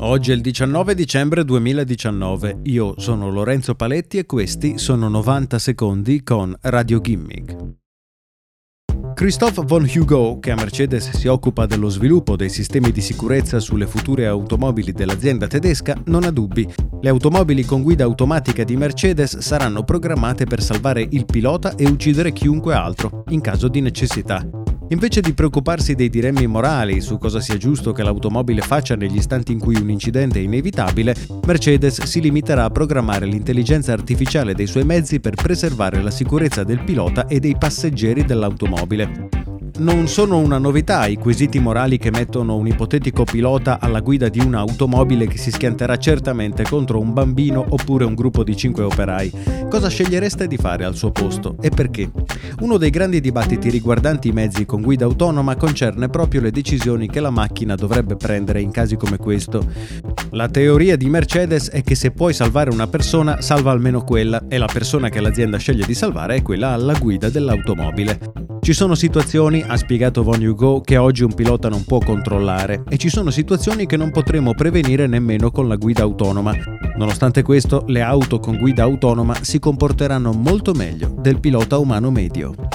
Oggi è il 19 dicembre 2019, io sono Lorenzo Paletti e questi sono 90 secondi con Radio Gimmick. Christoph von Hugo, che a Mercedes si occupa dello sviluppo dei sistemi di sicurezza sulle future automobili dell'azienda tedesca, non ha dubbi. Le automobili con guida automatica di Mercedes saranno programmate per salvare il pilota e uccidere chiunque altro, in caso di necessità. Invece di preoccuparsi dei dilemmi morali su cosa sia giusto che l'automobile faccia negli istanti in cui un incidente è inevitabile, Mercedes si limiterà a programmare l'intelligenza artificiale dei suoi mezzi per preservare la sicurezza del pilota e dei passeggeri dell'automobile non sono una novità i quesiti morali che mettono un ipotetico pilota alla guida di un'automobile che si schianterà certamente contro un bambino oppure un gruppo di cinque operai. Cosa scegliereste di fare al suo posto e perché? Uno dei grandi dibattiti riguardanti i mezzi con guida autonoma concerne proprio le decisioni che la macchina dovrebbe prendere in casi come questo. La teoria di Mercedes è che se puoi salvare una persona, salva almeno quella e la persona che l'azienda sceglie di salvare è quella alla guida dell'automobile. Ci sono situazioni, ha spiegato Von Hugo, che oggi un pilota non può controllare e ci sono situazioni che non potremo prevenire nemmeno con la guida autonoma. Nonostante questo, le auto con guida autonoma si comporteranno molto meglio del pilota umano medio.